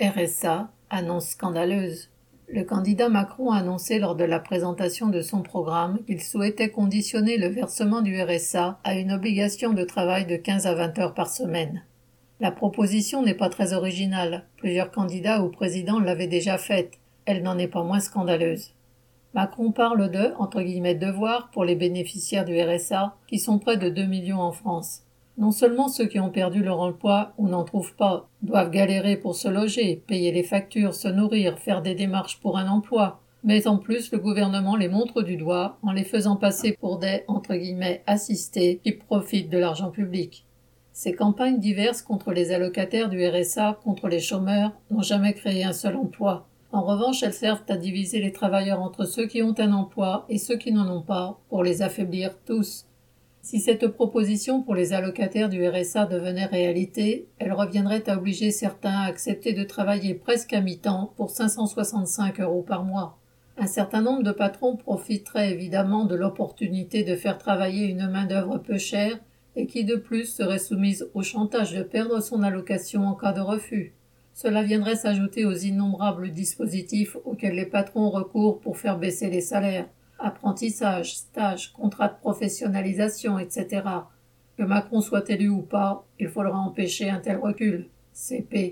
RSA, annonce scandaleuse. Le candidat Macron a annoncé lors de la présentation de son programme qu'il souhaitait conditionner le versement du RSA à une obligation de travail de 15 à 20 heures par semaine. La proposition n'est pas très originale, plusieurs candidats ou présidents l'avaient déjà faite, elle n'en est pas moins scandaleuse. Macron parle de entre guillemets devoirs pour les bénéficiaires du RSA, qui sont près de 2 millions en France. Non seulement ceux qui ont perdu leur emploi ou n'en trouvent pas doivent galérer pour se loger, payer les factures, se nourrir, faire des démarches pour un emploi, mais en plus le gouvernement les montre du doigt en les faisant passer pour des entre guillemets assistés qui profitent de l'argent public. Ces campagnes diverses contre les allocataires du RSA, contre les chômeurs, n'ont jamais créé un seul emploi. En revanche, elles servent à diviser les travailleurs entre ceux qui ont un emploi et ceux qui n'en ont pas, pour les affaiblir tous. Si cette proposition pour les allocataires du RSA devenait réalité, elle reviendrait à obliger certains à accepter de travailler presque à mi-temps pour 565 euros par mois. Un certain nombre de patrons profiteraient évidemment de l'opportunité de faire travailler une main-d'œuvre peu chère et qui de plus serait soumise au chantage de perdre son allocation en cas de refus. Cela viendrait s'ajouter aux innombrables dispositifs auxquels les patrons recourent pour faire baisser les salaires apprentissage, stage, contrat de professionnalisation, etc. Que Macron soit élu ou pas, il faudra empêcher un tel recul. CP.